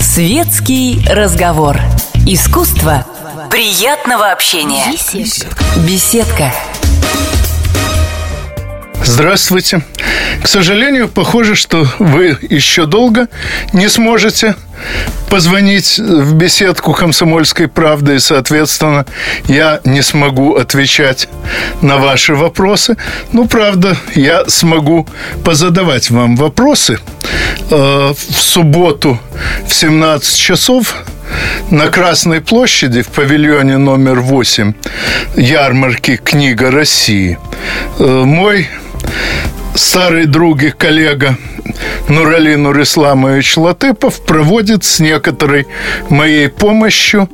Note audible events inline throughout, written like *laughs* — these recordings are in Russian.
Светский разговор. Искусство приятного общения. Беседка. Здравствуйте. К сожалению, похоже, что вы еще долго не сможете позвонить в беседку «Комсомольской правды», и, соответственно, я не смогу отвечать на ваши вопросы. Ну, правда, я смогу позадавать вам вопросы. Э, в субботу в 17 часов на Красной площади в павильоне номер 8 ярмарки «Книга России» э, мой старый друг и коллега Нурали Нурисламович Латыпов проводит с некоторой моей помощью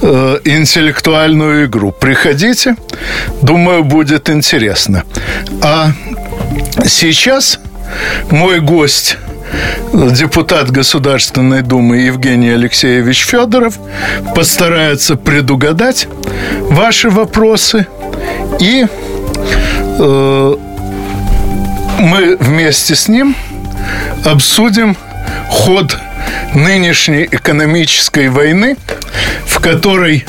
э, интеллектуальную игру. Приходите, думаю, будет интересно. А сейчас мой гость депутат Государственной Думы Евгений Алексеевич Федоров постарается предугадать ваши вопросы и э, мы вместе с ним обсудим ход нынешней экономической войны, в которой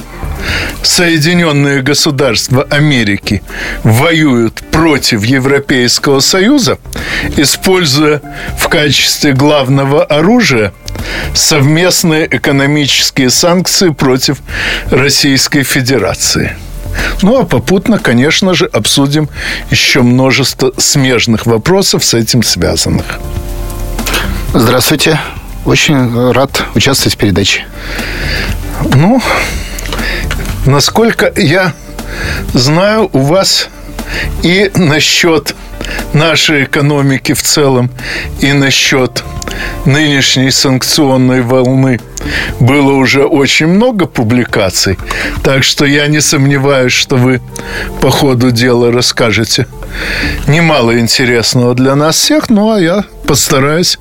Соединенные Государства Америки воюют против Европейского Союза, используя в качестве главного оружия совместные экономические санкции против Российской Федерации. Ну, а попутно, конечно же, обсудим еще множество смежных вопросов с этим связанных. Здравствуйте. Очень рад участвовать в передаче. Ну, насколько я знаю, у вас и насчет нашей экономики в целом, и насчет нынешней санкционной волны было уже очень много публикаций, так что я не сомневаюсь, что вы по ходу дела расскажете немало интересного для нас всех, ну а я постараюсь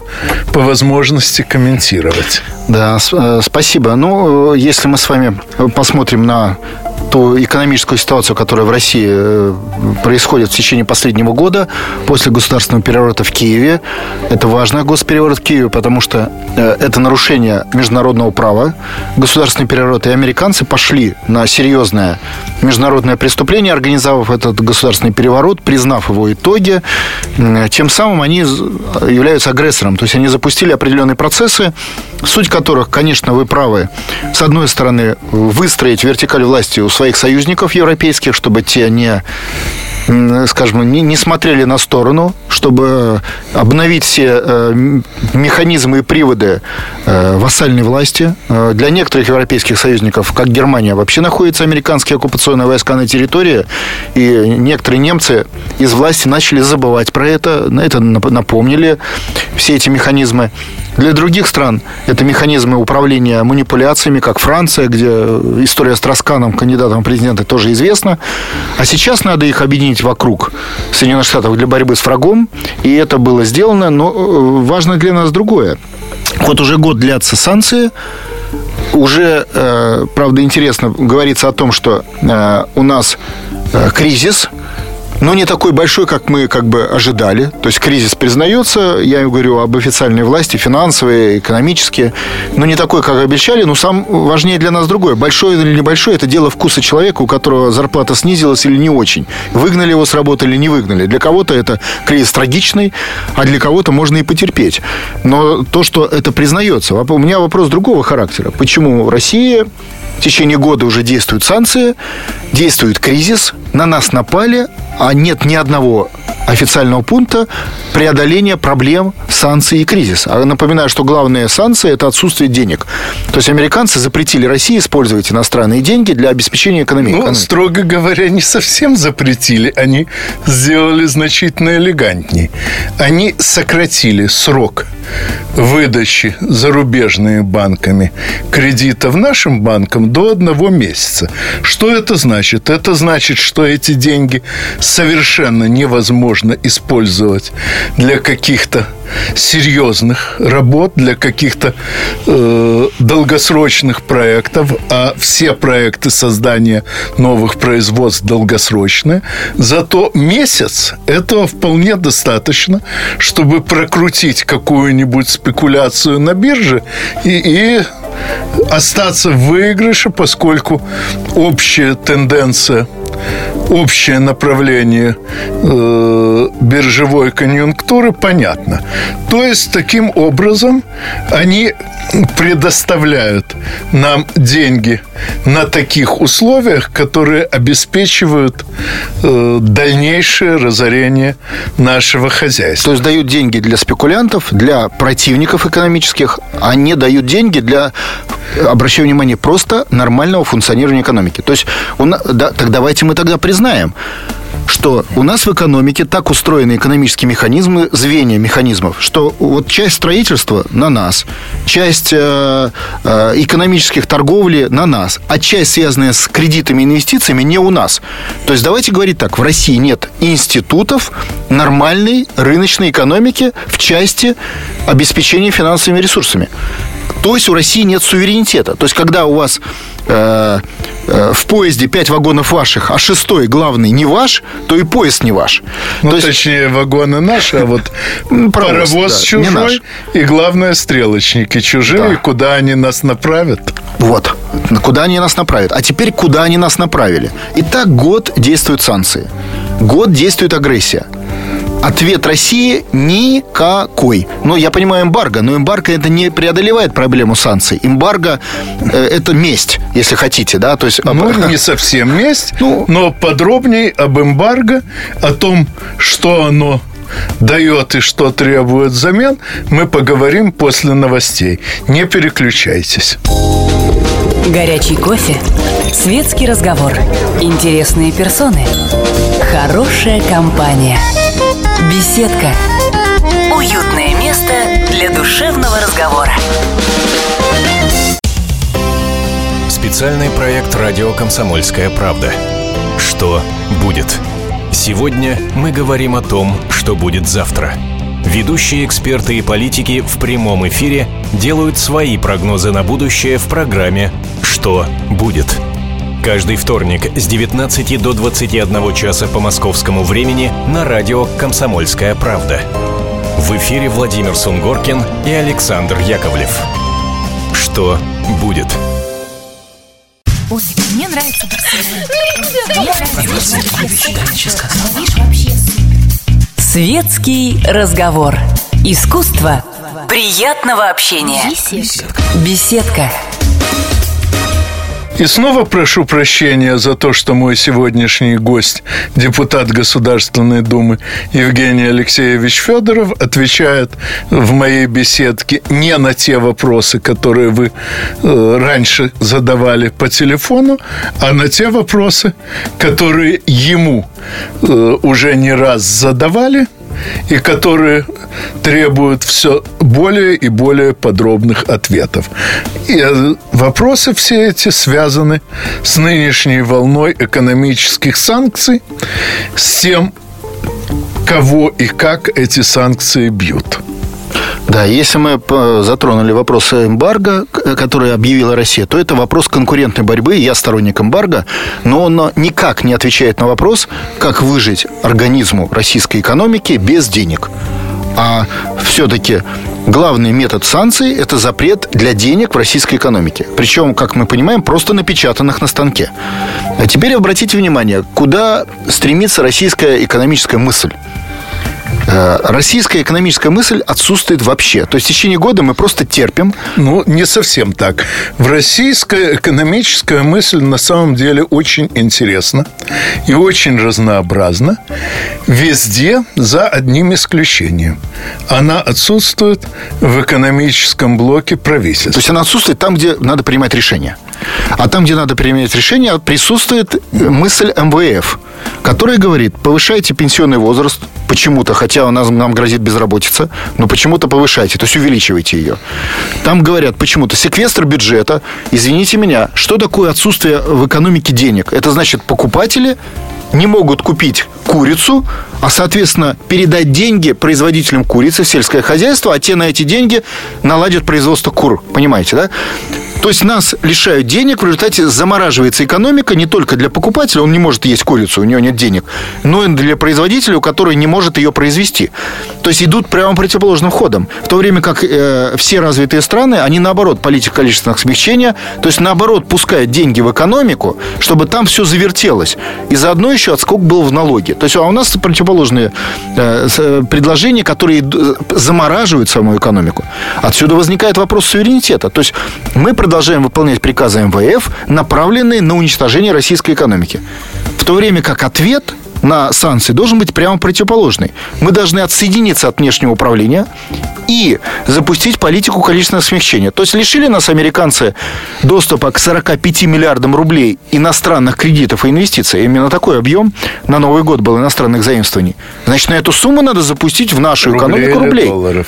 по возможности комментировать. Да, э, спасибо. Ну, если мы с вами посмотрим на ту экономическую ситуацию, которая в России э, происходит в течение последнего года после государственного переворота в Киеве. Это важный госпереворот в Киеве, потому что э, это нарушение международного права. Государственный переворот и американцы пошли на серьезное международное преступление, организовав этот государственный переворот, признав его итоги. Тем самым они являются агрессором. То есть они запустили определенные процессы, суть которых, конечно, вы правы. С одной стороны, выстроить вертикаль власти у своих союзников европейских, чтобы те не скажем, не, не смотрели на сторону, чтобы обновить все э, механизмы и приводы э, вассальной власти. Э, для некоторых европейских союзников, как Германия, вообще находятся американские оккупационные войска на территории, и некоторые немцы из власти начали забывать про это, на это напомнили все эти механизмы. Для других стран это механизмы управления манипуляциями, как Франция, где история с Тросканом, кандидатом в президенты, тоже известна. А сейчас надо их объединить вокруг Соединенных Штатов для борьбы с врагом. И это было сделано, но э, важно для нас другое. Вот уже год длятся санкции, уже, э, правда, интересно говорится о том, что э, у нас кризис, но не такой большой, как мы как бы ожидали. То есть кризис признается, я говорю об официальной власти, финансовой, экономически, но не такой, как обещали. Но сам важнее для нас другое. Большой или небольшой – это дело вкуса человека, у которого зарплата снизилась или не очень. Выгнали его с работы или не выгнали. Для кого-то это кризис трагичный, а для кого-то можно и потерпеть. Но то, что это признается. У меня вопрос другого характера. Почему Россия в течение года уже действуют санкции, действует кризис, на нас напали, а нет ни одного официального пункта преодоления проблем санкций и кризиса. А напоминаю, что главные санкции – это отсутствие денег. То есть американцы запретили России использовать иностранные деньги для обеспечения экономики. Ну, строго говоря, не совсем запретили. Они сделали значительно элегантнее. Они сократили срок выдачи зарубежными банками кредитов нашим банкам до одного месяца. Что это значит? Это значит, что эти деньги совершенно невозможно использовать для каких-то серьезных работ, для каких-то э, долгосрочных проектов, а все проекты создания новых производств долгосрочные. Зато месяц этого вполне достаточно, чтобы прокрутить какую-нибудь спекуляцию на бирже и, и остаться в выигрыше, поскольку общая тенденция общее направление э, биржевой конъюнктуры понятно. То есть, таким образом, они предоставляют нам деньги на таких условиях, которые обеспечивают э, дальнейшее разорение нашего хозяйства. То есть дают деньги для спекулянтов, для противников экономических, а не дают деньги для, обращаю внимание, просто нормального функционирования экономики. То есть, он, да, так давайте мы тогда признаем, что у нас в экономике так устроены экономические механизмы, звенья механизмов, что вот часть строительства на нас, часть э, э, экономических торговли на нас, а часть, связанная с кредитами и инвестициями, не у нас. То есть давайте говорить так, в России нет институтов нормальной рыночной экономики в части обеспечения финансовыми ресурсами. То есть у России нет суверенитета. То есть когда у вас э, э, в поезде пять вагонов ваших, а шестой главный не ваш, то и поезд не ваш. Ну, то есть, точнее, вагоны наши, а вот *laughs* паровоз, паровоз да, чужой, и главное, стрелочники чужие, да. куда они нас направят. Вот. Куда они нас направят. А теперь, куда они нас направили. Итак, год действуют санкции. Год действует агрессия. Ответ России никакой. Ну, я понимаю эмбарго, но эмбарго это не преодолевает проблему санкций. Эмбарго э, это месть, если хотите, да? То есть, ну, не совсем месть, ну, но подробнее об эмбарго, о том, что оно дает и что требует взамен, мы поговорим после новостей. Не переключайтесь. Горячий кофе, светский разговор, интересные персоны, хорошая компания – Беседка. Уютное место для душевного разговора. Специальный проект «Радио Комсомольская правда». Что будет? Сегодня мы говорим о том, что будет завтра. Ведущие эксперты и политики в прямом эфире делают свои прогнозы на будущее в программе «Что будет?». Каждый вторник с 19 до 21 часа по московскому времени на радио «Комсомольская правда». В эфире Владимир Сунгоркин и Александр Яковлев. Что будет? Ой, мне нравится Светский разговор. Искусство приятного общения. Беседка. Беседка. И снова прошу прощения за то, что мой сегодняшний гость, депутат Государственной Думы Евгений Алексеевич Федоров, отвечает в моей беседке не на те вопросы, которые вы э, раньше задавали по телефону, а на те вопросы, которые ему э, уже не раз задавали – и которые требуют все более и более подробных ответов. И э, вопросы все эти связаны с нынешней волной экономических санкций, с тем, кого и как эти санкции бьют. Да, если мы затронули вопрос эмбарго, который объявила Россия, то это вопрос конкурентной борьбы. Я сторонник эмбарго, но он никак не отвечает на вопрос, как выжить организму российской экономики без денег. А все-таки главный метод санкций – это запрет для денег в российской экономике. Причем, как мы понимаем, просто напечатанных на станке. А теперь обратите внимание, куда стремится российская экономическая мысль. Э, российская экономическая мысль отсутствует вообще. То есть в течение года мы просто терпим. Ну, не совсем так. В российская экономическая мысль на самом деле очень интересна и очень разнообразна. Везде за одним исключением. Она отсутствует в экономическом блоке правительства. То есть она отсутствует там, где надо принимать решения. А там, где надо принимать решения, присутствует мысль МВФ, которая говорит, повышайте пенсионный возраст, почему-то, хотя у нас, нам грозит безработица, но почему-то повышайте, то есть увеличивайте ее. Там говорят почему-то секвестр бюджета, извините меня, что такое отсутствие в экономике денег? Это значит, покупатели не могут купить курицу, а, соответственно, передать деньги производителям курицы в сельское хозяйство, а те на эти деньги наладят производство кур. Понимаете, да? То есть нас лишают денег, в результате замораживается экономика не только для покупателя, он не может есть курицу, у него нет денег, но и для производителя, который не может ее произвести. То есть идут прямо противоположным ходом. В то время как э, все развитые страны, они наоборот, политика количественного смягчения, то есть наоборот пускают деньги в экономику, чтобы там все завертелось. И заодно еще отскок был в налоги. То есть а у нас противоположные э, э предложения, которые замораживают саму экономику. Отсюда возникает вопрос суверенитета. То есть мы продолжаем выполнять приказы МВФ, направленные на уничтожение российской экономики. В то время как ответ на санкции должен быть прямо противоположный. Мы должны отсоединиться от внешнего управления и запустить политику количественного смягчения. То есть лишили нас американцы доступа к 45 миллиардам рублей иностранных кредитов и инвестиций. Именно такой объем на Новый год был иностранных заимствований. Значит, на эту сумму надо запустить в нашу рублей экономику рублей. Долларов.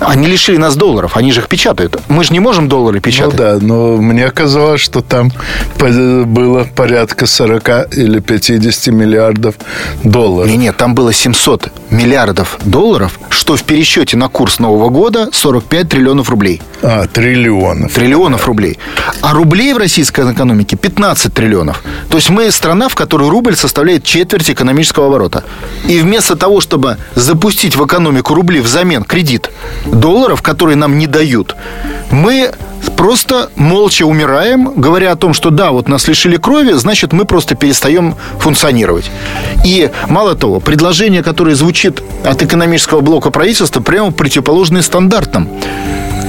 Они лишили нас долларов, они же их печатают. Мы же не можем доллары печатать. Ну да, но мне казалось, что там было порядка 40 или 50 миллиардов долларов. Нет, нет, там было 700 миллиардов долларов, что в пересчете на курс Нового года 45 триллионов рублей. А, триллионов. Триллионов рублей. А рублей в российской экономике 15 триллионов. То есть мы страна, в которой рубль составляет четверть экономического оборота. И вместо того, чтобы запустить в экономику рубли взамен кредит долларов, которые нам не дают, мы просто молча умираем, говоря о том, что да, вот нас лишили крови, значит, мы просто перестаем функционировать. И мало того, предложение, которое звучит от экономического блока правительства, прямо противоположное стандартам.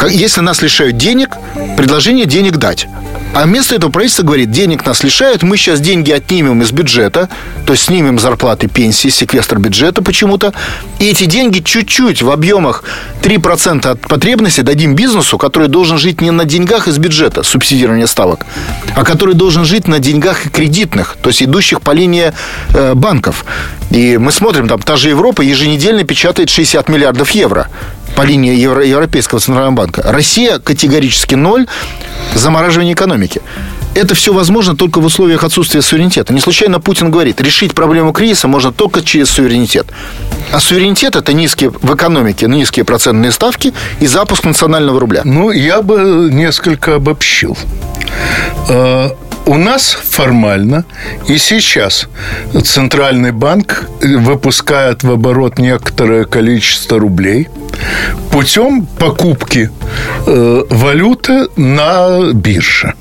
Если нас лишают денег, предложение денег дать. А вместо этого правительство говорит, денег нас лишают, мы сейчас деньги отнимем из бюджета, то есть снимем зарплаты, пенсии, секвестр бюджета почему-то, и эти деньги чуть-чуть в объемах 3% от потребности дадим бизнесу, который должен жить не на деньгах из бюджета, субсидирования ставок, а который должен жить на деньгах кредитных, то есть идущих по линии э, банков. И мы смотрим, там та же Европа еженедельно печатает 60 миллиардов евро по линии Евро- Европейского Центрального банка. Россия категорически ноль замораживание экономики. Это все возможно только в условиях отсутствия суверенитета. Не случайно Путин говорит, решить проблему кризиса можно только через суверенитет. А суверенитет – это низкие в экономике, низкие процентные ставки и запуск национального рубля. Ну, я бы несколько обобщил. У нас формально и сейчас Центральный банк выпускает в оборот некоторое количество рублей путем покупки э, валюты на бирже.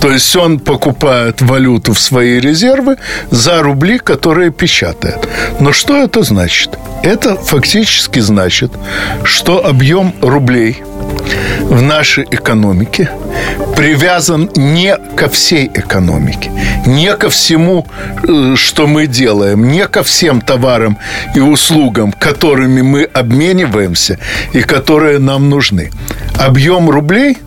То есть он покупает валюту в свои резервы за рубли, которые печатает. Но что это значит? Это фактически значит, что объем рублей в нашей экономике привязан не ко всей экономике, не ко всему, э, что мы делаем, не ко всем товарам и услугам, которыми мы обмениваемся и которые нам нужны. Объем рублей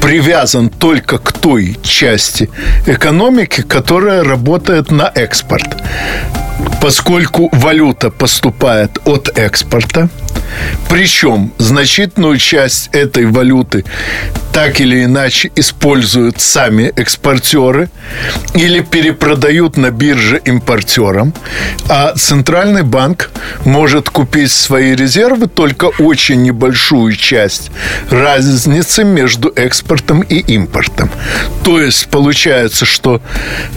привязан только к той части экономики, которая работает на экспорт. Поскольку валюта поступает от экспорта, причем значительную часть этой валюты так или иначе используют сами экспортеры или перепродают на бирже импортерам, а Центральный банк может купить свои резервы только очень небольшую часть разницы между экспортом и импортом. То есть получается, что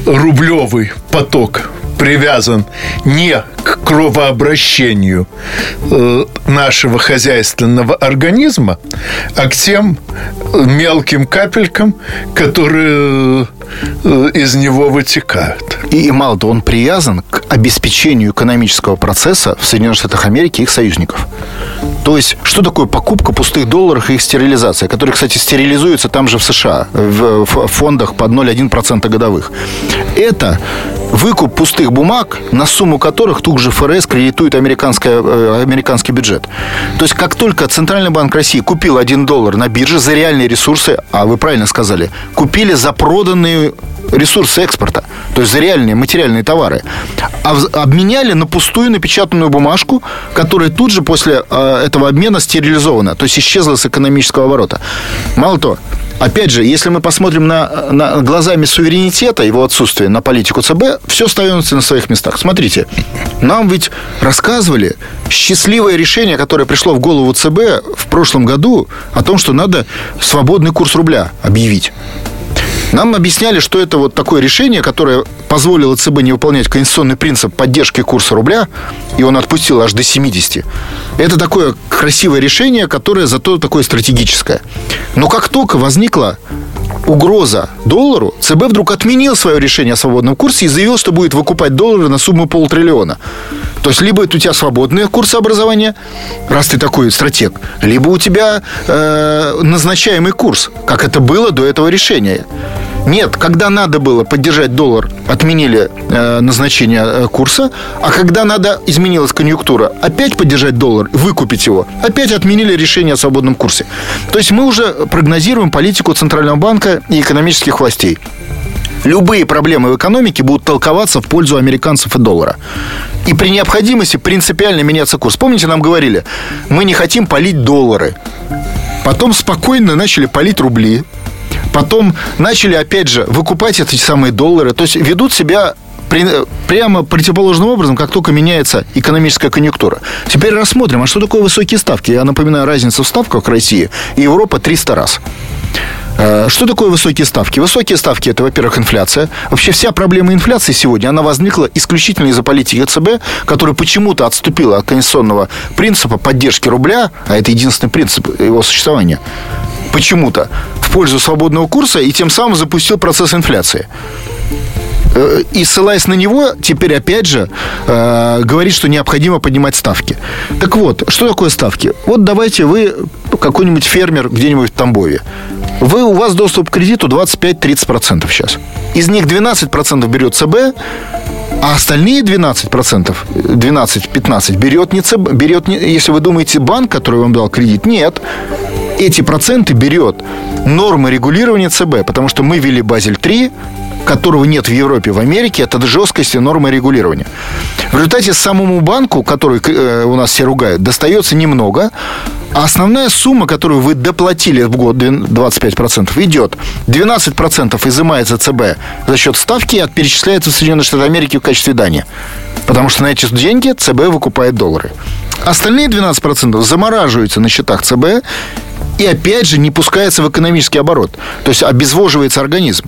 рублевый поток привязан не к кровообращению э, нашего хозяйственного организма, а к тем мелким капелькам, которые из него вытекают. И, и мало того, он привязан к обеспечению экономического процесса в Соединенных Штатах Америки и их союзников. То есть, что такое покупка пустых долларов и их стерилизация, которые, кстати, стерилизуются там же в США, в фондах под 0,1% годовых. Это выкуп пустых бумаг, на сумму которых тут же ФРС кредитует американское, э, американский бюджет. То есть, как только Центральный банк России купил 1 доллар на бирже за реальные ресурсы, а вы правильно сказали, купили за проданную ресурсы экспорта, то есть за реальные материальные товары, а обменяли на пустую напечатанную бумажку, которая тут же после э, этого обмена стерилизована, то есть исчезла с экономического оборота. Мало того, Опять же, если мы посмотрим на, на глазами суверенитета, его отсутствия на политику ЦБ, все становится на своих местах. Смотрите, нам ведь рассказывали счастливое решение, которое пришло в голову ЦБ в прошлом году о том, что надо свободный курс рубля объявить. Нам объясняли, что это вот такое решение, которое позволило ЦБ не выполнять конституционный принцип поддержки курса рубля, и он отпустил аж до 70. Это такое красивое решение, которое зато такое стратегическое. Но как только возникла угроза доллару, ЦБ вдруг отменил свое решение о свободном курсе и заявил, что будет выкупать доллары на сумму полтриллиона. То есть, либо это у тебя свободные курсы образования, раз ты такой стратег, либо у тебя э, назначаемый курс, как это было до этого решения. Нет, когда надо было поддержать доллар, отменили э, назначение э, курса, а когда надо изменилась конъюнктура, опять поддержать доллар, выкупить его, опять отменили решение о свободном курсе. То есть мы уже прогнозируем политику Центрального банка и экономических властей. Любые проблемы в экономике будут толковаться в пользу американцев и доллара. И при необходимости принципиально меняться курс. Помните, нам говорили, мы не хотим полить доллары. Потом спокойно начали полить рубли. Потом начали, опять же, выкупать эти самые доллары. То есть ведут себя прямо противоположным образом, как только меняется экономическая конъюнктура. Теперь рассмотрим, а что такое высокие ставки? Я напоминаю, разница в ставках России и Европа 300 раз. Э, что такое высокие ставки? Высокие ставки – это, во-первых, инфляция. Вообще вся проблема инфляции сегодня, она возникла исключительно из-за политики ЦБ, которая почему-то отступила от конституционного принципа поддержки рубля, а это единственный принцип его существования, почему-то в пользу свободного курса и тем самым запустил процесс инфляции. Э, и ссылаясь на него, теперь опять же э, говорит, что необходимо поднимать ставки. Так вот, что такое ставки? Вот давайте вы какой-нибудь фермер где-нибудь в Тамбове. Вы, у вас доступ к кредиту 25-30% сейчас. Из них 12% берет ЦБ, а остальные 12%, 12-15% берет не ЦБ, берет не, если вы думаете, банк, который вам дал кредит, нет. Эти проценты берет нормы регулирования ЦБ, потому что мы ввели Базель 3, которого нет в Европе, в Америке, это жесткость и нормы регулирования. В результате самому банку, который э, у нас все ругают, достается немного, а основная сумма, которую вы доплатили в год, 25%, идет. 12% изымается ЦБ за счет ставки и перечисляется в Соединенные Штаты Америки в качестве дани. Потому что на эти деньги ЦБ выкупает доллары. Остальные 12% замораживаются на счетах ЦБ и опять же не пускается в экономический оборот. То есть обезвоживается организм.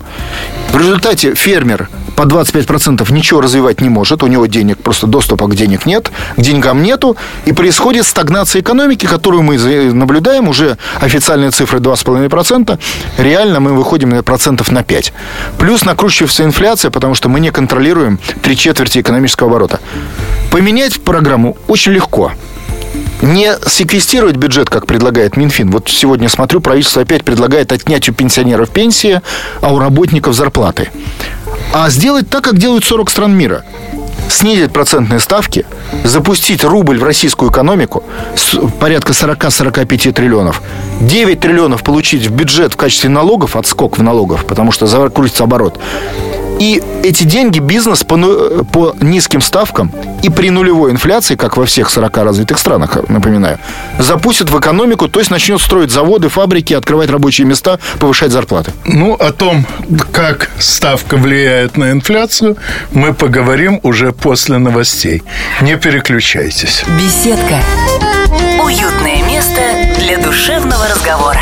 В результате фермер по 25% ничего развивать не может, у него денег, просто доступа к денег нет, к деньгам нету, и происходит стагнация экономики, которую мы наблюдаем, уже официальные цифры 2,5%, реально мы выходим на процентов на 5. Плюс накручивается инфляция, потому что мы не контролируем три четверти экономического оборота. Поменять программу очень легко не секвестировать бюджет, как предлагает Минфин. Вот сегодня смотрю, правительство опять предлагает отнять у пенсионеров пенсии, а у работников зарплаты. А сделать так, как делают 40 стран мира снизить процентные ставки, запустить рубль в российскую экономику с порядка 40-45 триллионов, 9 триллионов получить в бюджет в качестве налогов, отскок в налогов, потому что закрутится оборот, и эти деньги бизнес по, ну, по низким ставкам и при нулевой инфляции, как во всех 40 развитых странах, напоминаю, запустит в экономику, то есть начнет строить заводы, фабрики, открывать рабочие места, повышать зарплаты. Ну, о том, как ставка влияет на инфляцию, мы поговорим уже после новостей. Не переключайтесь. Беседка. Уютное место для душевного разговора.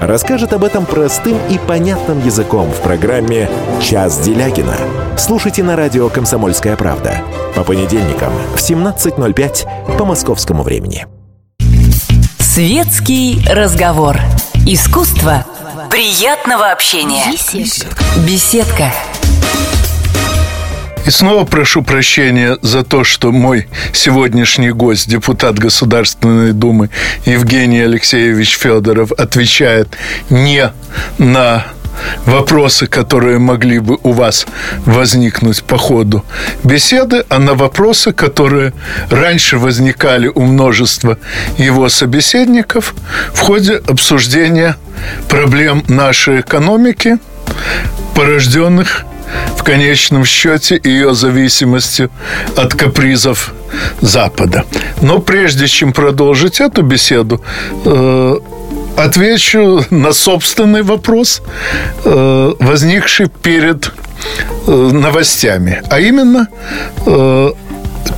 расскажет об этом простым и понятным языком в программе «Час Делягина». Слушайте на радио «Комсомольская правда» по понедельникам в 17.05 по московскому времени. Светский разговор. Искусство приятного общения. Беседка. Беседка. И снова прошу прощения за то, что мой сегодняшний гость, депутат Государственной Думы Евгений Алексеевич Федоров, отвечает не на вопросы, которые могли бы у вас возникнуть по ходу беседы, а на вопросы, которые раньше возникали у множества его собеседников в ходе обсуждения проблем нашей экономики, порожденных в конечном счете ее зависимостью от капризов Запада. Но прежде чем продолжить эту беседу, э, отвечу на собственный вопрос, э, возникший перед э, новостями. А именно,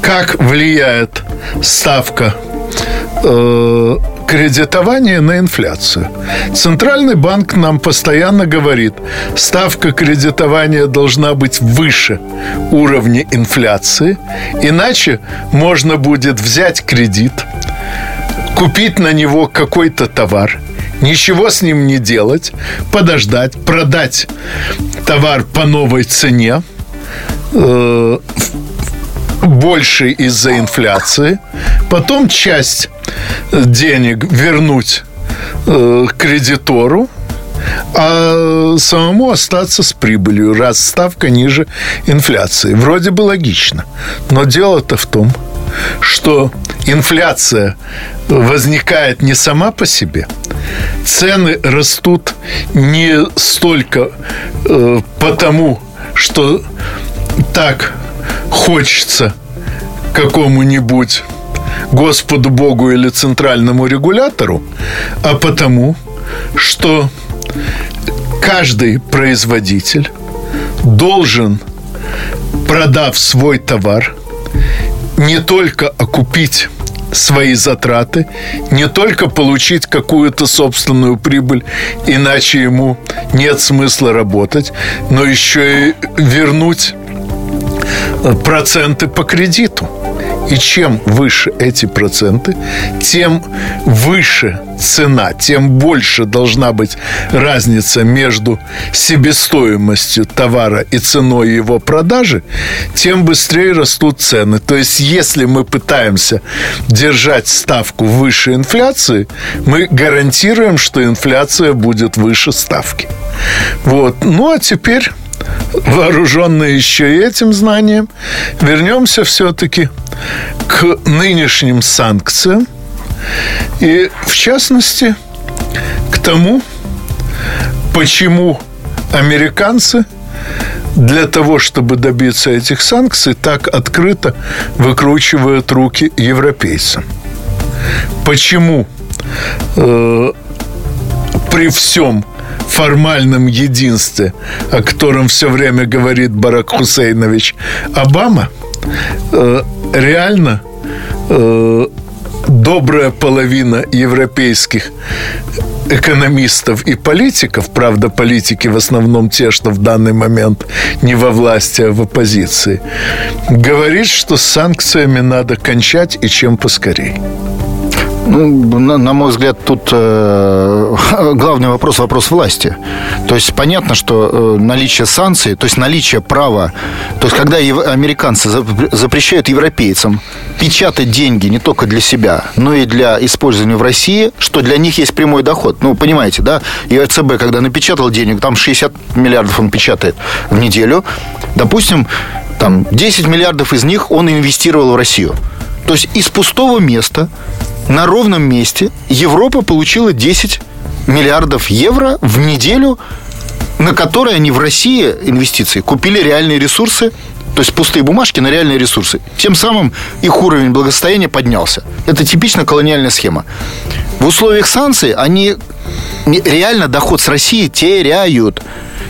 как влияет ставка кредитования на инфляцию. Центральный банк нам постоянно говорит, ставка кредитования должна быть выше уровня инфляции, иначе можно будет взять кредит, купить на него какой-то товар, ничего с ним не делать, подождать, продать товар по новой цене, э, больше из-за инфляции, потом часть денег вернуть э, кредитору, а самому остаться с прибылью, раз ставка ниже инфляции. Вроде бы логично. Но дело-то в том, что инфляция возникает не сама по себе. Цены растут не столько э, потому, что так хочется какому-нибудь Господу Богу или центральному регулятору, а потому, что каждый производитель должен, продав свой товар, не только окупить свои затраты, не только получить какую-то собственную прибыль, иначе ему нет смысла работать, но еще и вернуть проценты по кредиту. И чем выше эти проценты, тем выше цена, тем больше должна быть разница между себестоимостью товара и ценой его продажи, тем быстрее растут цены. То есть, если мы пытаемся держать ставку выше инфляции, мы гарантируем, что инфляция будет выше ставки. Вот. Ну, а теперь вооруженные еще этим знанием, вернемся все-таки к нынешним санкциям и, в частности, к тому, почему американцы для того, чтобы добиться этих санкций, так открыто выкручивают руки европейцам. Почему э, при всем формальном единстве, о котором все время говорит Барак Хусейнович Обама, э, реально э, добрая половина европейских экономистов и политиков, правда, политики в основном те, что в данный момент не во власти, а в оппозиции, говорит, что с санкциями надо кончать и чем поскорее. Ну, на, на мой взгляд, тут э, *laughs* главный вопрос вопрос власти. То есть понятно, что э, наличие санкций, то есть наличие права, то есть когда ев- американцы запрещают европейцам печатать деньги не только для себя, но и для использования в России, что для них есть прямой доход. Ну, понимаете, да? И ЦБ, когда напечатал денег, там 60 миллиардов он печатает в неделю, допустим, там 10 миллиардов из них он инвестировал в Россию. То есть из пустого места на ровном месте Европа получила 10 миллиардов евро в неделю, на которые они в России инвестиции купили реальные ресурсы, то есть пустые бумажки на реальные ресурсы. Тем самым их уровень благосостояния поднялся. Это типично колониальная схема. В условиях санкций они реально доход с России теряют.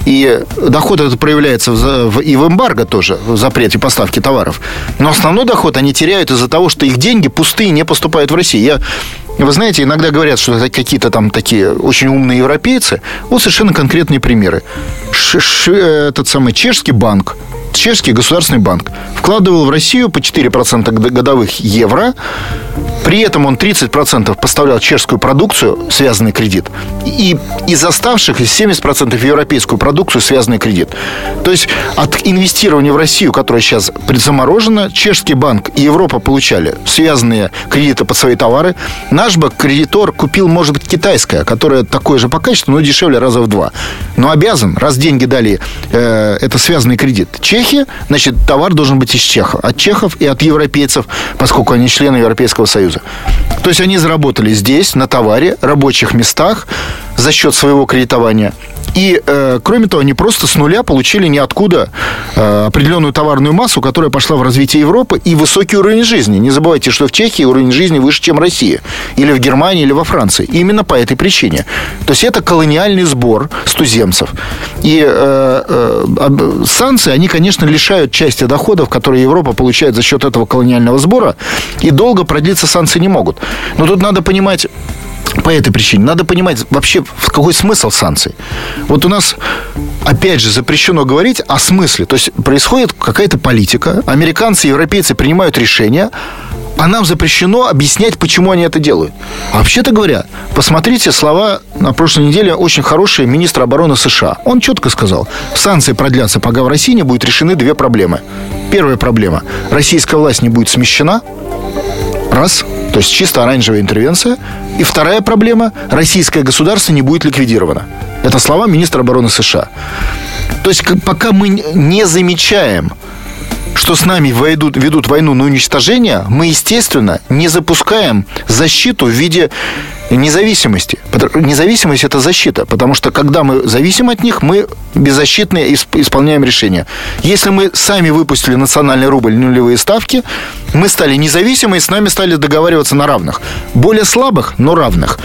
И доход этот проявляется в, и в эмбарго тоже, в запрете поставки товаров. Но основной доход они теряют из-за того, что их деньги пустые не поступают в Россию. Я вы знаете, иногда говорят, что это какие-то там такие очень умные европейцы. Вот совершенно конкретные примеры. Ш -ш этот самый чешский банк, чешский государственный банк вкладывал в Россию по 4% годовых евро При этом он 30% поставлял чешскую продукцию, связанный кредит, и из оставшихся 70% европейскую продукцию, связанный кредит. То есть от инвестирования в Россию, которая сейчас предзаморожена, чешский банк и Европа получали связанные кредиты под свои товары. Наш бы кредитор купил, может быть, китайское, которое такое же по качеству, но дешевле раза в два. Но обязан, раз деньги дали, э, это связанный кредит. Чехия, значит, товар должен быть из Чехов. От чехов и от европейцев, поскольку они члены Европейского Союза. То есть они заработали здесь, на товаре, рабочих местах за счет своего кредитования. И, э, кроме того, они просто с нуля получили ниоткуда э, определенную товарную массу, которая пошла в развитие Европы и высокий уровень жизни. Не забывайте, что в Чехии уровень жизни выше, чем в России. Или в Германии, или во Франции. Именно по этой причине. То есть это колониальный сбор с туземцев. И э, э, санкции, они, конечно, лишают части доходов, которые Европа получает за счет этого колониального сбора. И долго продлиться санкции не могут. Но тут надо понимать по этой причине. Надо понимать вообще, какой смысл санкций. Вот у нас, опять же, запрещено говорить о смысле. То есть происходит какая-то политика, американцы, европейцы принимают решения, а нам запрещено объяснять, почему они это делают. А вообще-то говоря, посмотрите слова на прошлой неделе очень хорошие министра обороны США. Он четко сказал, санкции продлятся, пока в России не будут решены две проблемы. Первая проблема. Российская власть не будет смещена. Раз. То есть чисто оранжевая интервенция. И вторая проблема – российское государство не будет ликвидировано. Это слова министра обороны США. То есть пока мы не замечаем, что с нами ведут, ведут войну на уничтожение, мы, естественно, не запускаем защиту в виде независимости. Независимость – это защита, потому что когда мы зависим от них, мы беззащитные исполняем решения. Если мы сами выпустили национальный рубль нулевые ставки, мы стали независимы и с нами стали договариваться на равных. Более слабых, но равных.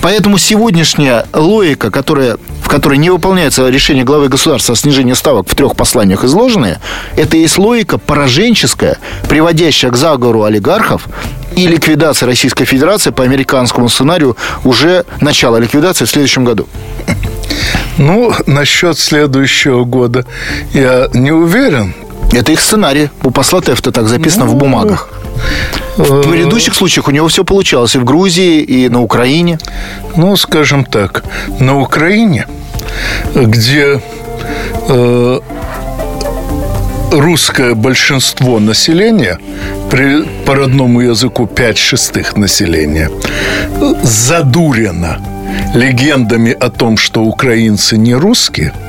Поэтому сегодняшняя логика, которая, в которой не выполняется решение главы государства о снижении ставок в трех посланиях изложенные, это и есть логика пораженческая, приводящая к заговору олигархов и ликвидации Российской Федерации по американскому сценарию уже начало ликвидации в следующем году. Ну, насчет следующего года я не уверен. Это их сценарий. У посла Тефта так записано ну, в бумагах. В предыдущих случаях у него все получалось и в Грузии, и на Украине. Ну, скажем так, на Украине, где э, русское большинство населения, при, по родному языку 5 шестых населения, задурено легендами о том, что украинцы не русские –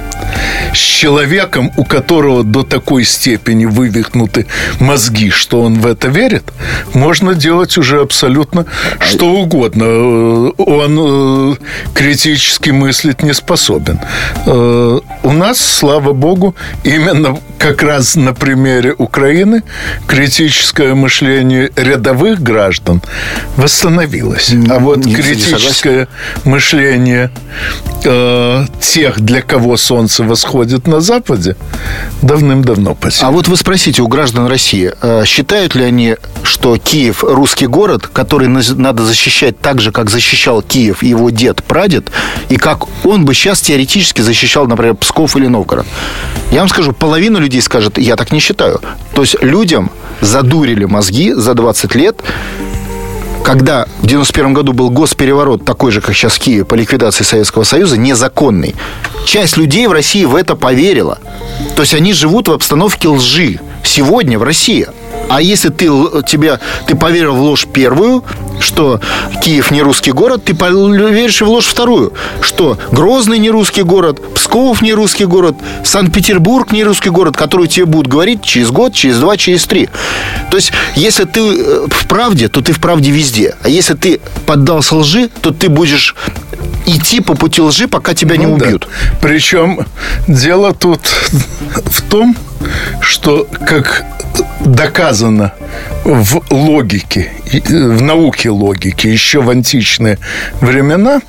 с человеком, у которого до такой степени вывихнуты мозги, что он в это верит, можно делать уже абсолютно что угодно. Э, он э, критически мыслить не способен. Э, у нас, слава богу, именно как раз на примере Украины критическое мышление рядовых граждан восстановилось. А вот критическое мышление э, тех, для кого солнце восходит на Западе, давным-давно потеряно. А вот вы спросите у граждан России, э, считают ли они, что Киев русский город, который надо защищать так же, как защищал Киев его дед, прадед, и как он бы сейчас теоретически защищал, например, Псков или Новгород? Я вам скажу, половина людей скажет, я так не считаю. То есть людям задурили мозги за 20 лет, когда в 91 году был госпереворот, такой же, как сейчас в Киеве, по ликвидации Советского Союза, незаконный, часть людей в России в это поверила. То есть они живут в обстановке лжи. Сегодня в России а если ты, тебя, ты поверил в ложь первую, что Киев не русский город, ты поверишь в ложь вторую, что Грозный не русский город, Псков не русский город, Санкт-Петербург не русский город, который тебе будут говорить через год, через два, через три. То есть, если ты э, в правде, то ты в правде везде. А если ты поддался лжи, то ты будешь идти по пути лжи, пока тебя ну, не убьют. Да. Причем дело тут в том, что как доказано в логике, в науке логики еще в античные времена,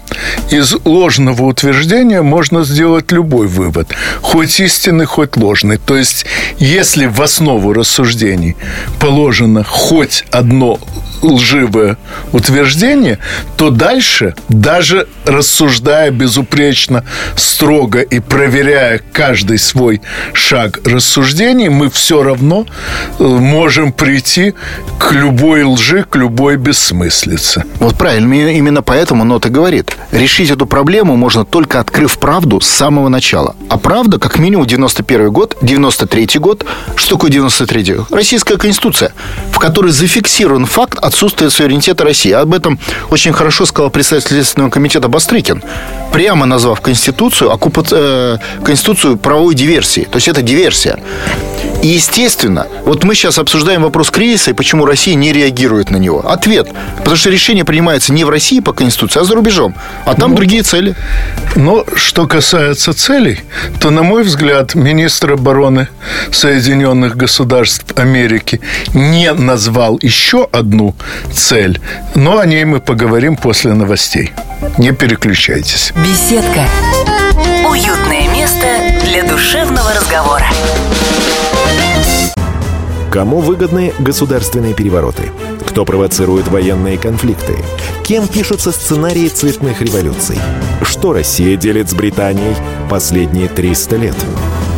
из ложного утверждения можно сделать любой вывод, хоть истинный, хоть ложный. То есть, если в основу рассуждений положено хоть одно лживое утверждение, то дальше, даже рассуждая безупречно, строго и проверяя каждый свой шаг рассуждений, мы все равно э, можем прийти к любой лжи, к любой бессмыслице. Вот правильно, именно поэтому Нота говорит. Решить эту проблему можно только открыв правду с самого начала. А правда, как минимум, 91 год, 93 год. Что такое 93 Российская Конституция, в которой зафиксирован факт отсутствия суверенитета России. Об этом очень хорошо сказал представитель Следственного комитета Бастрыкин, прямо назвав Конституцию, оккупа... э, Конституцию правовой диверсии. То есть это диверсия. И, естественно, вот мы сейчас обсуждаем вопрос кризиса и почему Россия не реагирует на него. Ответ. Потому что решение принимается не в России по Конституции, а за рубежом. А там ну, другие цели. Но что касается целей, то, на мой взгляд, министр обороны Соединенных Государств Америки не назвал еще одну цель. Но о ней мы поговорим после новостей. Не переключайтесь. Беседка. Уютное место для душевного разговора. Кому выгодны государственные перевороты? Кто провоцирует военные конфликты? Кем пишутся сценарии цветных революций? Что Россия делит с Британией последние 300 лет?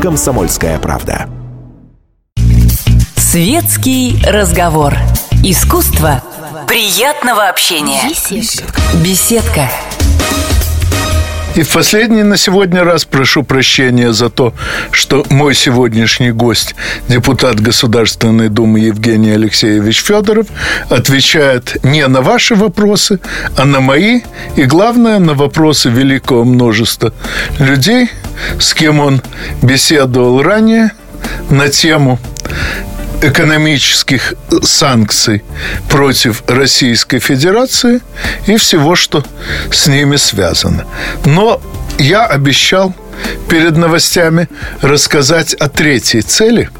«Комсомольская правда». Светский разговор. Искусство приятного общения. Беседка. Беседка. И в последний на сегодня раз прошу прощения за то, что мой сегодняшний гость, депутат Государственной Думы Евгений Алексеевич Федоров, отвечает не на ваши вопросы, а на мои и, главное, на вопросы великого множества людей, с кем он беседовал ранее на тему экономических санкций против Российской Федерации и всего, что с ними связано. Но я обещал перед новостями рассказать о третьей цели –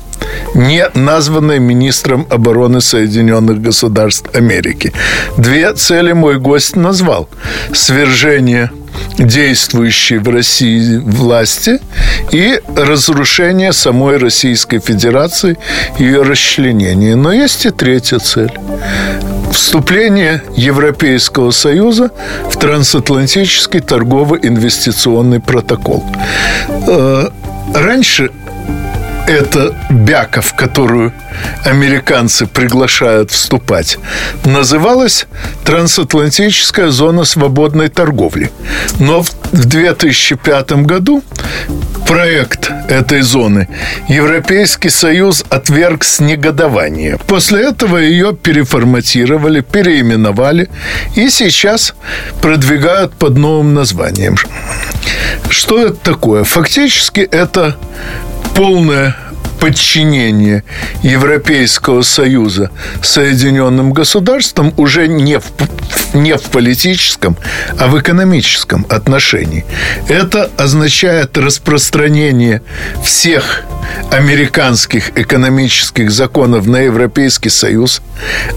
не названной министром обороны Соединенных Государств Америки. Две цели мой гость назвал. Свержение действующей в России власти и разрушение самой Российской Федерации, ее расчленение. Но есть и третья цель вступление Европейского Союза в трансатлантический торгово-инвестиционный протокол. Э, раньше эта бяка, в которую американцы приглашают вступать, называлась Трансатлантическая зона свободной торговли. Но в 2005 году проект этой зоны Европейский Союз отверг с негодования. После этого ее переформатировали, переименовали и сейчас продвигают под новым названием. Что это такое? Фактически это полное подчинение Европейского Союза Соединенным Государствам уже не в, не в политическом, а в экономическом отношении. Это означает распространение всех американских экономических законов на Европейский Союз,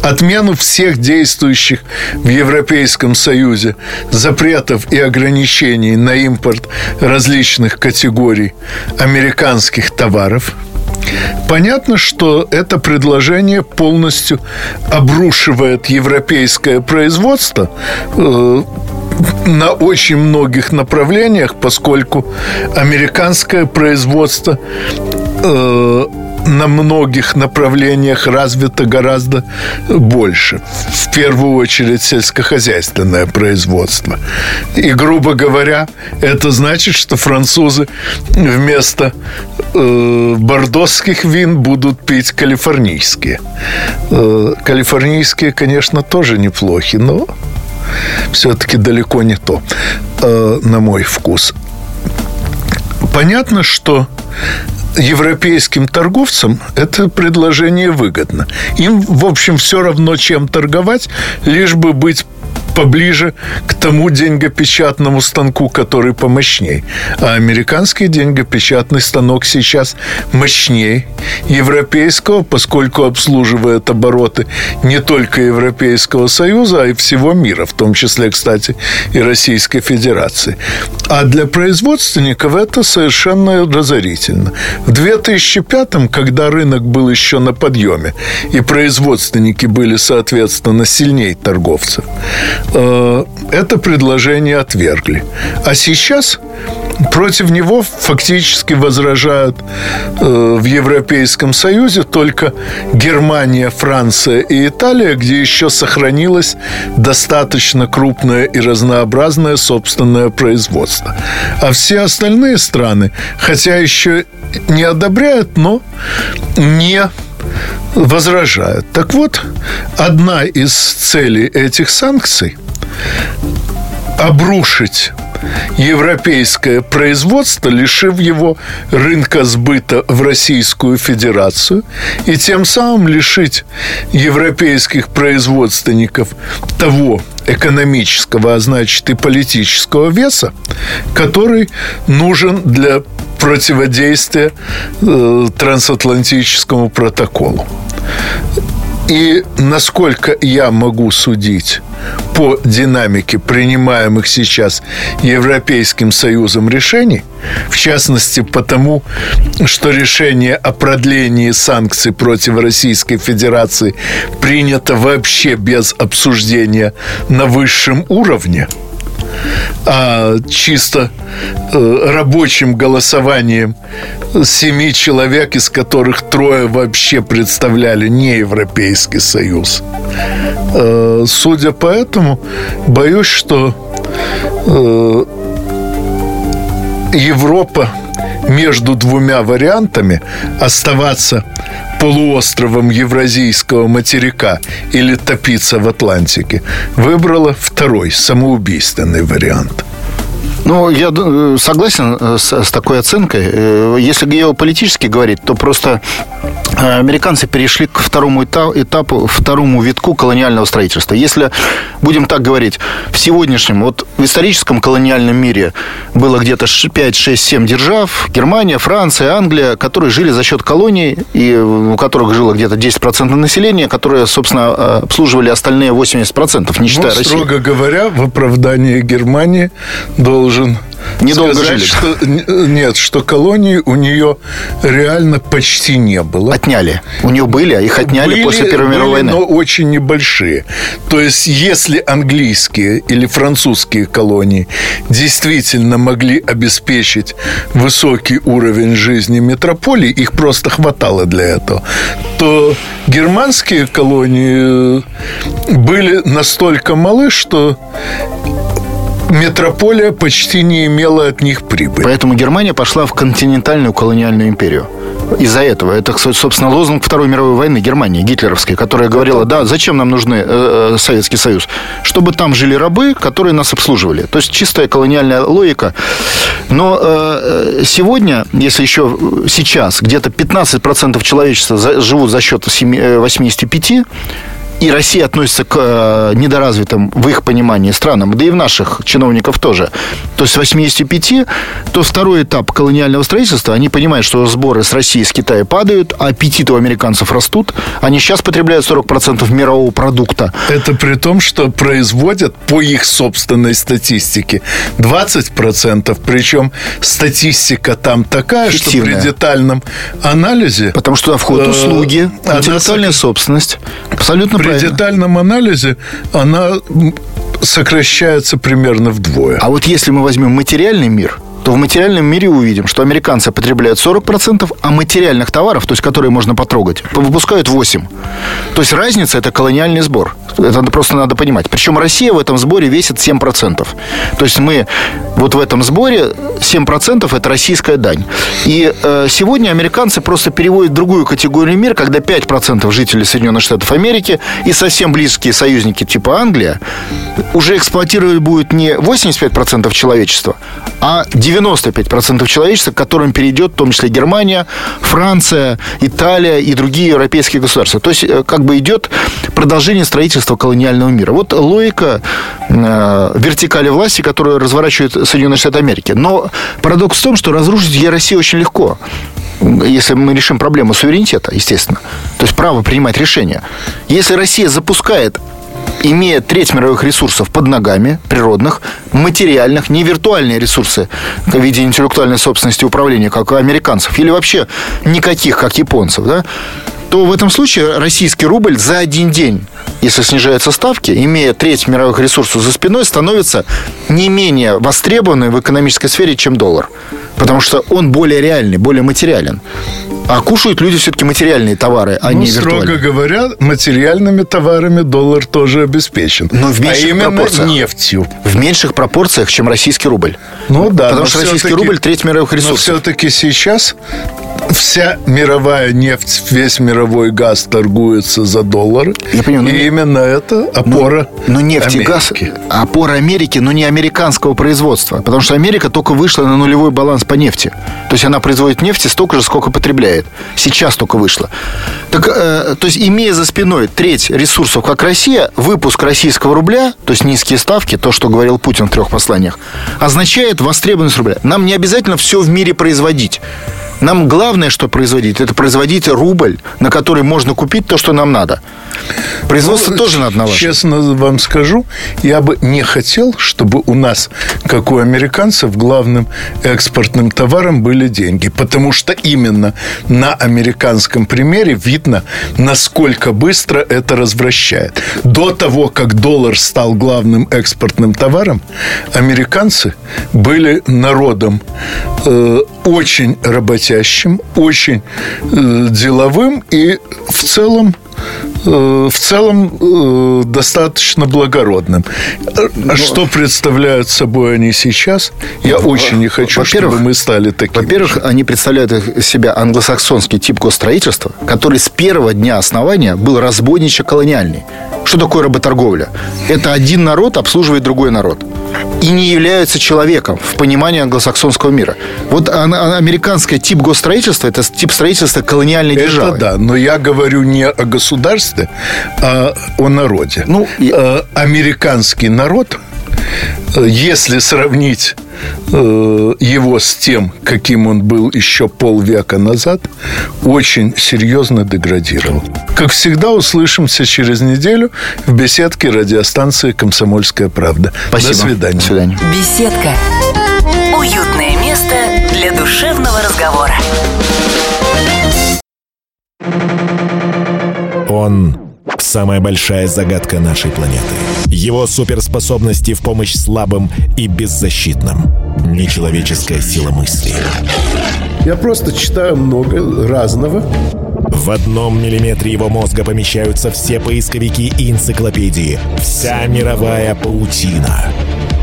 отмену всех действующих в Европейском Союзе запретов и ограничений на импорт различных категорий американских товаров – Понятно, что это предложение полностью обрушивает европейское производство э, на очень многих направлениях, поскольку американское производство э, на многих направлениях развито гораздо больше. В первую очередь сельскохозяйственное производство. И, грубо говоря, это значит, что французы вместо э, бордосских вин будут пить калифорнийские. Э, калифорнийские, конечно, тоже неплохи, но все-таки далеко не то, э, на мой вкус. Понятно, что европейским торговцам это предложение выгодно. Им, в общем, все равно, чем торговать, лишь бы быть поближе к тому деньгопечатному станку, который помощней. А американский деньгопечатный станок сейчас мощнее европейского, поскольку обслуживает обороты не только Европейского Союза, а и всего мира, в том числе, кстати, и Российской Федерации. А для производственников это совершенно разорительно. В 2005-м, когда рынок был еще на подъеме, и производственники были, соответственно, сильнее торговцев, э, это предложение отвергли. А сейчас против него фактически возражают э, в Европейском Союзе только Германия, Франция и Италия, где еще сохранилось достаточно крупное и разнообразное собственное производство. А все остальные страны, хотя еще не одобряют, но не возражают. Так вот, одна из целей этих санкций обрушить европейское производство, лишив его рынка сбыта в Российскую Федерацию и тем самым лишить европейских производственников того экономического, а значит и политического веса, который нужен для противодействия э, трансатлантическому протоколу. И насколько я могу судить по динамике принимаемых сейчас Европейским Союзом решений, в частности потому, что решение о продлении санкций против Российской Федерации принято вообще без обсуждения на высшем уровне – а чисто э, рабочим голосованием семи человек, из которых трое вообще представляли не Европейский Союз. Э, судя по этому, боюсь, что э, Европа между двумя вариантами оставаться полуостровом Евразийского материка или топиться в Атлантике, выбрала второй, самоубийственный вариант. Ну, я э, согласен э, с, с такой оценкой. Э, если геополитически говорить, то просто американцы перешли к второму этапу, второму витку колониального строительства. Если будем так говорить, в сегодняшнем, вот в историческом колониальном мире было где-то 5, 6, 7 держав, Германия, Франция, Англия, которые жили за счет колоний, и у которых жило где-то 10% населения, которые, собственно, обслуживали остальные 80%, не считая ну, России. строго говоря, в оправдании Германии должен Недолго сказать, жили. Что, нет, что колонии у нее реально почти не было. Отняли. У нее были, а их отняли были, после Первой были, мировой войны. но очень небольшие. То есть, если английские или французские колонии действительно могли обеспечить высокий уровень жизни метрополии, их просто хватало для этого, то германские колонии были настолько малы, что метрополия почти не имела от них прибыли. Поэтому Германия пошла в континентальную колониальную империю. Из-за этого. Это, собственно, лозунг Второй мировой войны Германии, гитлеровской, которая говорила, да, зачем нам нужны э, э, Советский Союз? Чтобы там жили рабы, которые нас обслуживали. То есть чистая колониальная логика. Но э, э сегодня, если еще сейчас где-то 15% человечества живут за счет 7, 85, и Россия относится к э, недоразвитым в их понимании странам, да и в наших чиновников тоже, то есть 85, то второй этап колониального строительства, они понимают, что сборы с России и с Китая падают, а аппетиты у американцев растут. Они сейчас потребляют 40% мирового продукта. Это при том, что производят по их собственной статистике 20%, причем статистика там такая, Фиктивная. что при детальном анализе... Потому что туда входят э, услуги, интеллектуальная собственность. Абсолютно при правильно. детальном анализе она сокращается примерно вдвое. А вот если мы возьмем материальный мир – то в материальном мире увидим, что американцы потребляют 40%, а материальных товаров, то есть которые можно потрогать, выпускают 8%. То есть разница – это колониальный сбор. Это просто надо понимать. Причем Россия в этом сборе весит 7%. То есть мы вот в этом сборе 7% – это российская дань. И э, сегодня американцы просто переводят в другую категорию мир, когда 5% жителей Соединенных Штатов Америки и совсем близкие союзники типа Англия уже эксплуатировать будет не 85% человечества, а 90 95% человечества, к которым перейдет в том числе Германия, Франция, Италия и другие европейские государства. То есть э, как бы идет продолжение строительства колониального мира. Вот логика э, вертикали власти, которую разворачивает Соединенные Штаты Америки. Но парадокс в том, что разрушить ее Россию очень легко если мы решим проблему суверенитета, естественно, то есть право принимать решения. Если Россия запускает имея треть мировых ресурсов под ногами, природных, материальных, не виртуальные ресурсы в виде интеллектуальной собственности управления, как у американцев, или вообще никаких, как японцев, да, то в этом случае российский рубль за один день, если снижаются ставки, имея треть мировых ресурсов за спиной, становится не менее востребованным в экономической сфере, чем доллар. Потому что он более реальный, более материален. А кушают люди все-таки материальные товары, а ну, не виртуальные. строго говоря, материальными товарами доллар тоже обеспечен. Но в меньших а именно пропорциях. нефтью. В меньших пропорциях, чем российский рубль. Ну да. Потому что российский рубль треть мировых ресурсов. Но все-таки сейчас вся мировая нефть, весь мировой газ торгуется за доллары. Я понимаю, и не... именно это опора но, но нефть Америки. и газ опора Америки, но не американского производства. Потому что Америка только вышла на нулевой баланс по нефти. То есть она производит нефти столько же, сколько потребляет. Сейчас только вышла. Так, э, то есть имея за спиной треть ресурсов, как Россия, выпуск российского рубля, то есть низкие ставки, то, что говорил Путин в трех посланиях, означает востребованность рубля. Нам не обязательно все в мире производить. Нам главное, что производить, это производить рубль, на который можно купить то, что нам надо. Производство ну, тоже надо налаживать. Честно вам скажу, я бы не хотел, чтобы у нас, как у американцев, главным экспортным товаром были деньги. Потому что именно на американском примере видно, насколько быстро это развращает. До того, как доллар стал главным экспортным товаром, американцы были народом э, очень работящим, очень э, деловым и в целом в целом э, достаточно благородным. А Но... Что представляют собой они сейчас? Я ну, очень не хочу, чтобы мы стали такими. Во-первых, они представляют себя англосаксонский тип госстроительства, который с первого дня основания был разбойниче-колониальный. Что такое работорговля? Это один народ обслуживает другой народ и не являются человеком в понимании англосаксонского мира. Вот американский тип госстроительства – это тип строительства колониальной это державы. да, но я говорю не о государстве, а о народе. Ну, я... Э, американский народ – если сравнить э, его с тем, каким он был еще полвека назад, очень серьезно деградировал. Как всегда, услышимся через неделю в беседке радиостанции «Комсомольская правда». Спасибо. До свидания. До свидания. Беседка. Уютное место для душевного разговора. Он самая большая загадка нашей планеты. Его суперспособности в помощь слабым и беззащитным. Нечеловеческая сила мысли. Я просто читаю много разного. В одном миллиметре его мозга помещаются все поисковики и энциклопедии. Вся мировая паутина.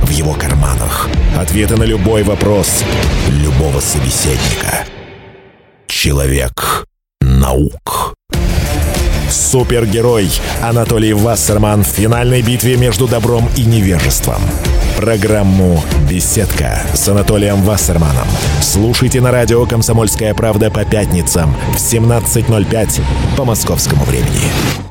В его карманах. Ответы на любой вопрос любого собеседника. Человек наук. Супергерой Анатолий Вассерман в финальной битве между добром и невежеством. Программу «Беседка» с Анатолием Вассерманом. Слушайте на радио «Комсомольская правда» по пятницам в 17.05 по московскому времени.